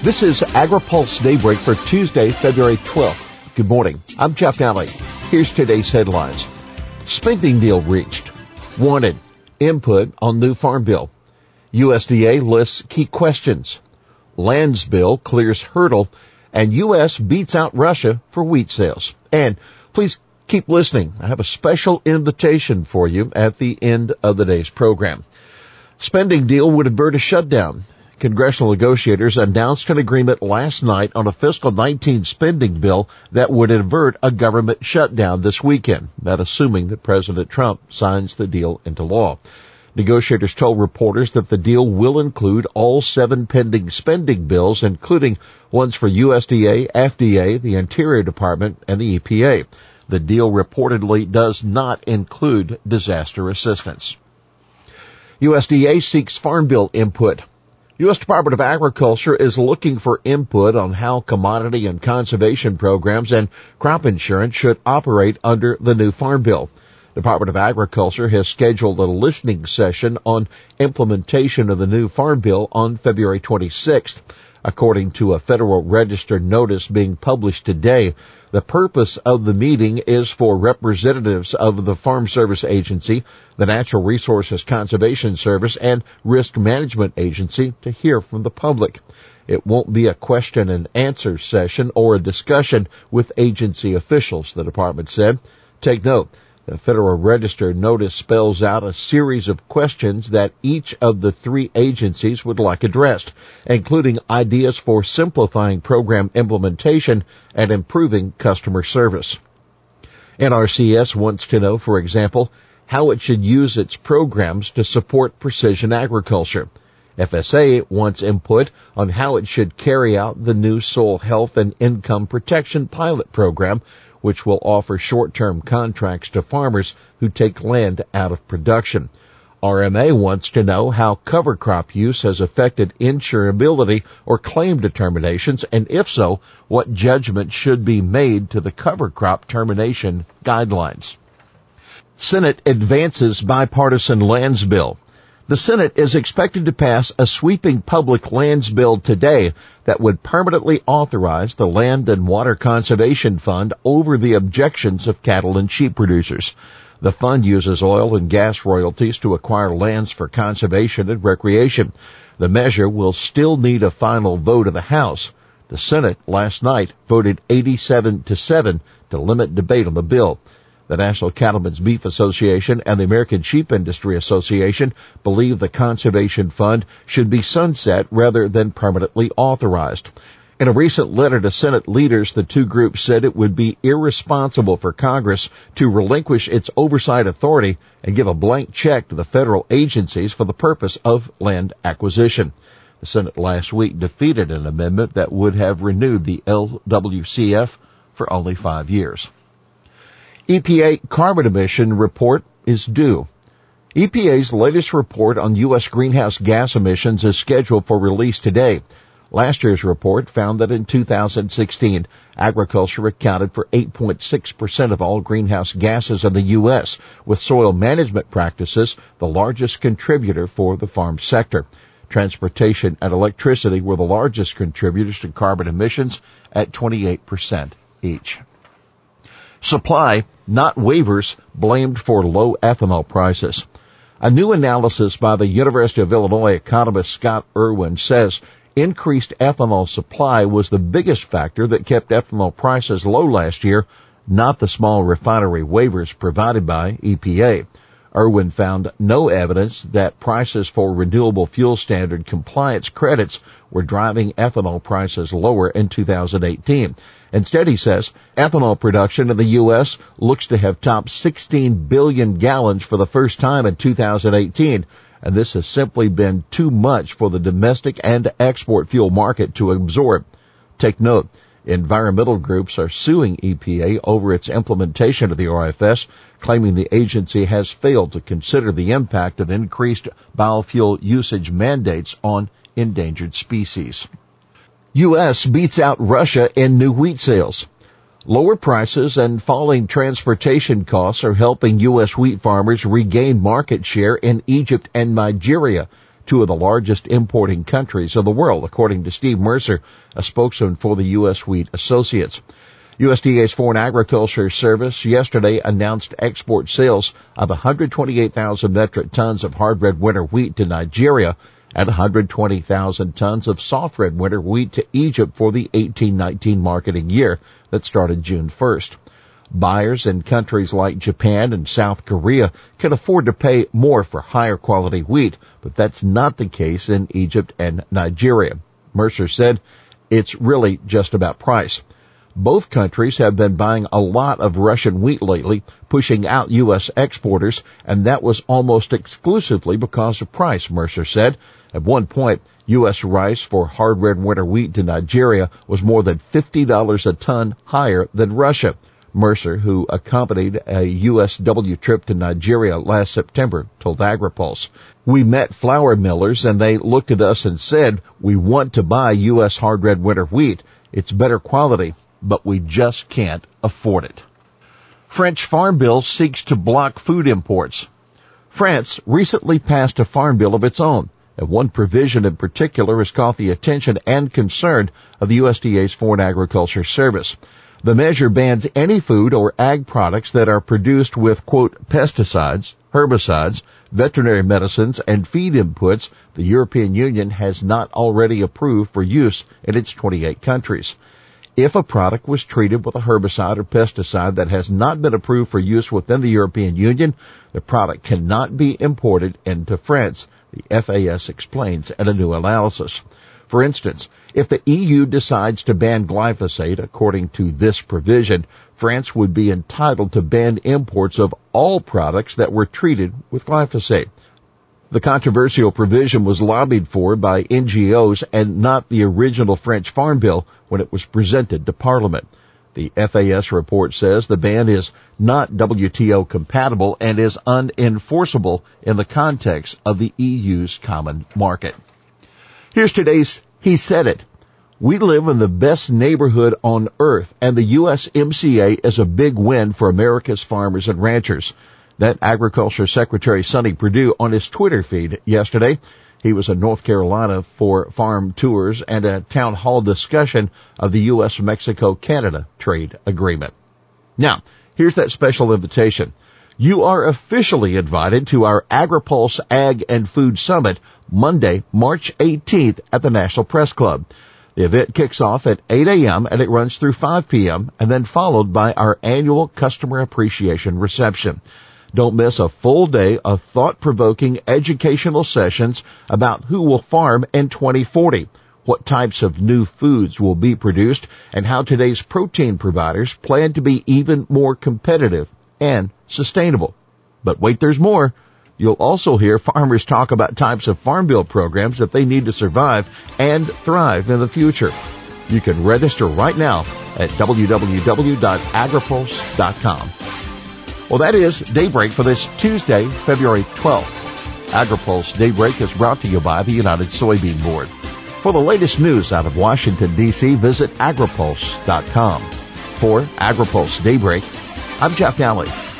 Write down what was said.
This is AgriPulse Daybreak for Tuesday, February 12th. Good morning. I'm Jeff Nalley. Here's today's headlines. Spending deal reached. Wanted. Input on new farm bill. USDA lists key questions. Lands bill clears hurdle and U.S. beats out Russia for wheat sales. And please keep listening. I have a special invitation for you at the end of the day's program. Spending deal would avert a shutdown. Congressional negotiators announced an agreement last night on a fiscal 19 spending bill that would avert a government shutdown this weekend, that assuming that President Trump signs the deal into law. Negotiators told reporters that the deal will include all seven pending spending bills, including ones for USDA, FDA, the Interior Department, and the EPA. The deal reportedly does not include disaster assistance. USDA seeks Farm Bill input. U.S. Department of Agriculture is looking for input on how commodity and conservation programs and crop insurance should operate under the new Farm Bill. Department of Agriculture has scheduled a listening session on implementation of the new Farm Bill on February 26th. According to a Federal Register notice being published today, the purpose of the meeting is for representatives of the Farm Service Agency, the Natural Resources Conservation Service, and Risk Management Agency to hear from the public. It won't be a question and answer session or a discussion with agency officials, the department said. Take note, the Federal Register notice spells out a series of questions that each of the three agencies would like addressed, including ideas for simplifying program implementation and improving customer service. NRCS wants to know, for example, how it should use its programs to support precision agriculture. FSA wants input on how it should carry out the new soil health and income protection pilot program which will offer short-term contracts to farmers who take land out of production. RMA wants to know how cover crop use has affected insurability or claim determinations, and if so, what judgment should be made to the cover crop termination guidelines. Senate advances bipartisan lands bill. The Senate is expected to pass a sweeping public lands bill today that would permanently authorize the Land and Water Conservation Fund over the objections of cattle and sheep producers. The fund uses oil and gas royalties to acquire lands for conservation and recreation. The measure will still need a final vote of the House. The Senate last night voted 87 to 7 to limit debate on the bill. The National Cattlemen's Beef Association and the American Sheep Industry Association believe the Conservation Fund should be sunset rather than permanently authorized. In a recent letter to Senate leaders, the two groups said it would be irresponsible for Congress to relinquish its oversight authority and give a blank check to the federal agencies for the purpose of land acquisition. The Senate last week defeated an amendment that would have renewed the LWCF for only five years. EPA carbon emission report is due. EPA's latest report on U.S. greenhouse gas emissions is scheduled for release today. Last year's report found that in 2016, agriculture accounted for 8.6% of all greenhouse gases in the U.S., with soil management practices the largest contributor for the farm sector. Transportation and electricity were the largest contributors to carbon emissions at 28% each. Supply, not waivers, blamed for low ethanol prices. A new analysis by the University of Illinois economist Scott Irwin says increased ethanol supply was the biggest factor that kept ethanol prices low last year, not the small refinery waivers provided by EPA. Irwin found no evidence that prices for renewable fuel standard compliance credits were driving ethanol prices lower in 2018. Instead, he says, ethanol production in the U.S. looks to have topped 16 billion gallons for the first time in 2018, and this has simply been too much for the domestic and export fuel market to absorb. Take note, environmental groups are suing EPA over its implementation of the RFS, claiming the agency has failed to consider the impact of increased biofuel usage mandates on endangered species. U.S. beats out Russia in new wheat sales. Lower prices and falling transportation costs are helping U.S. wheat farmers regain market share in Egypt and Nigeria, two of the largest importing countries of the world, according to Steve Mercer, a spokesman for the U.S. Wheat Associates. USDA's Foreign Agriculture Service yesterday announced export sales of 128,000 metric tons of hard red winter wheat to Nigeria and 120,000 tons of soft red winter wheat to Egypt for the 1819 marketing year that started June 1st. Buyers in countries like Japan and South Korea can afford to pay more for higher quality wheat, but that's not the case in Egypt and Nigeria. Mercer said, it's really just about price. Both countries have been buying a lot of Russian wheat lately, pushing out U.S. exporters, and that was almost exclusively because of price, Mercer said. At one point, U.S. rice for hard red winter wheat to Nigeria was more than $50 a ton higher than Russia. Mercer, who accompanied a USW trip to Nigeria last September, told AgriPulse. We met flour millers and they looked at us and said, we want to buy U.S. hard red winter wheat. It's better quality but we just can't afford it. French farm bill seeks to block food imports. France recently passed a farm bill of its own, and one provision in particular has caught the attention and concern of the USDA's Foreign Agriculture Service. The measure bans any food or ag products that are produced with, quote, pesticides, herbicides, veterinary medicines, and feed inputs the European Union has not already approved for use in its 28 countries. If a product was treated with a herbicide or pesticide that has not been approved for use within the European Union, the product cannot be imported into France, the FAS explains in a new analysis. For instance, if the EU decides to ban glyphosate according to this provision, France would be entitled to ban imports of all products that were treated with glyphosate. The controversial provision was lobbied for by NGOs and not the original French Farm Bill when it was presented to Parliament. The FAS report says the ban is not WTO compatible and is unenforceable in the context of the EU's common market. Here's today's He Said It. We live in the best neighborhood on earth and the USMCA is a big win for America's farmers and ranchers that Agriculture Secretary Sonny Perdue on his Twitter feed yesterday. He was in North Carolina for farm tours and a town hall discussion of the U.S.-Mexico-Canada trade agreement. Now, here's that special invitation. You are officially invited to our AgriPulse Ag and Food Summit Monday, March 18th at the National Press Club. The event kicks off at 8 a.m. and it runs through 5 p.m. and then followed by our annual customer appreciation reception. Don't miss a full day of thought-provoking educational sessions about who will farm in 2040, what types of new foods will be produced, and how today's protein providers plan to be even more competitive and sustainable. But wait, there's more. You'll also hear farmers talk about types of farm bill programs that they need to survive and thrive in the future. You can register right now at www.agripulse.com. Well, that is Daybreak for this Tuesday, February 12th. AgriPulse Daybreak is brought to you by the United Soybean Board. For the latest news out of Washington, D.C., visit agripulse.com. For AgriPulse Daybreak, I'm Jeff Nalley.